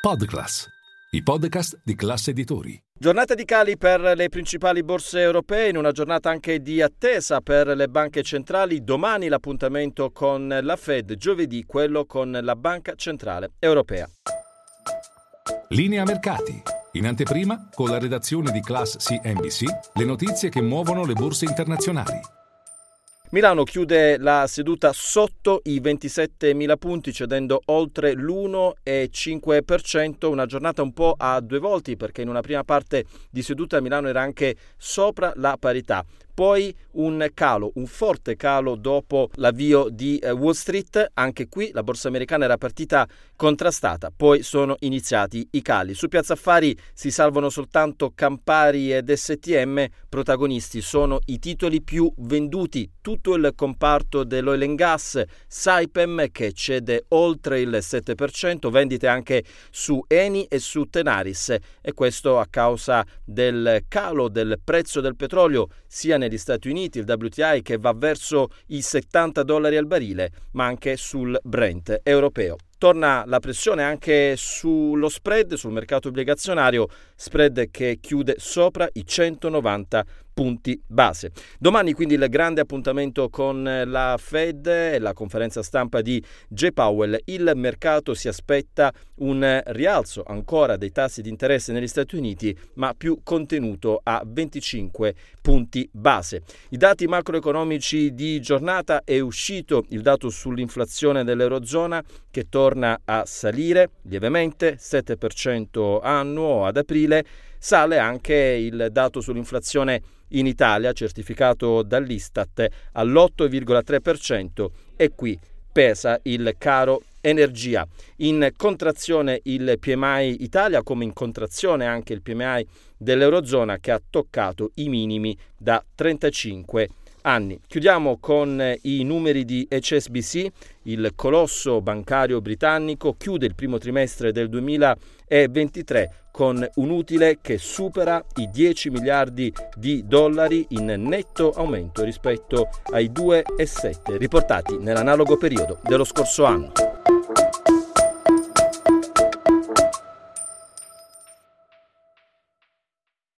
Podclass, i podcast di classe editori. Giornata di cali per le principali borse europee, in una giornata anche di attesa per le banche centrali. Domani l'appuntamento con la Fed, giovedì quello con la Banca Centrale Europea. Linea mercati. In anteprima, con la redazione di Class CNBC, le notizie che muovono le borse internazionali. Milano chiude la seduta sotto i 27.000 punti, cedendo oltre l'1,5%, una giornata un po' a due volti perché in una prima parte di seduta Milano era anche sopra la parità poi un calo, un forte calo dopo l'avvio di eh, Wall Street, anche qui la borsa americana era partita contrastata, poi sono iniziati i cali. Su Piazza Affari si salvano soltanto Campari ed STM, protagonisti sono i titoli più venduti, tutto il comparto dell'oil and gas, Saipem che cede oltre il 7%, vendite anche su Eni e su Tenaris. E questo a causa del calo del prezzo del petrolio sia negli Stati Uniti, il WTI che va verso i 70 dollari al barile, ma anche sul Brent europeo. Torna la pressione anche sullo spread, sul mercato obbligazionario, spread che chiude sopra i 190 punti base. Domani quindi il grande appuntamento con la Fed e la conferenza stampa di J. Powell. Il mercato si aspetta un rialzo ancora dei tassi di interesse negli Stati Uniti, ma più contenuto a 25 punti base. I dati macroeconomici di giornata è uscito il dato sull'inflazione dell'Eurozona che torna a salire lievemente, 7% annuo ad aprile, sale anche il dato sull'inflazione in Italia, certificato dall'Istat, all'8,3% e qui pesa il caro energia. In contrazione il PMI Italia, come in contrazione anche il PMI dell'Eurozona che ha toccato i minimi da 35 anni. Chiudiamo con i numeri di HSBC, il colosso bancario britannico chiude il primo trimestre del 2023 con un utile che supera i 10 miliardi di dollari in netto aumento rispetto ai 2,7 riportati nell'analogo periodo dello scorso anno.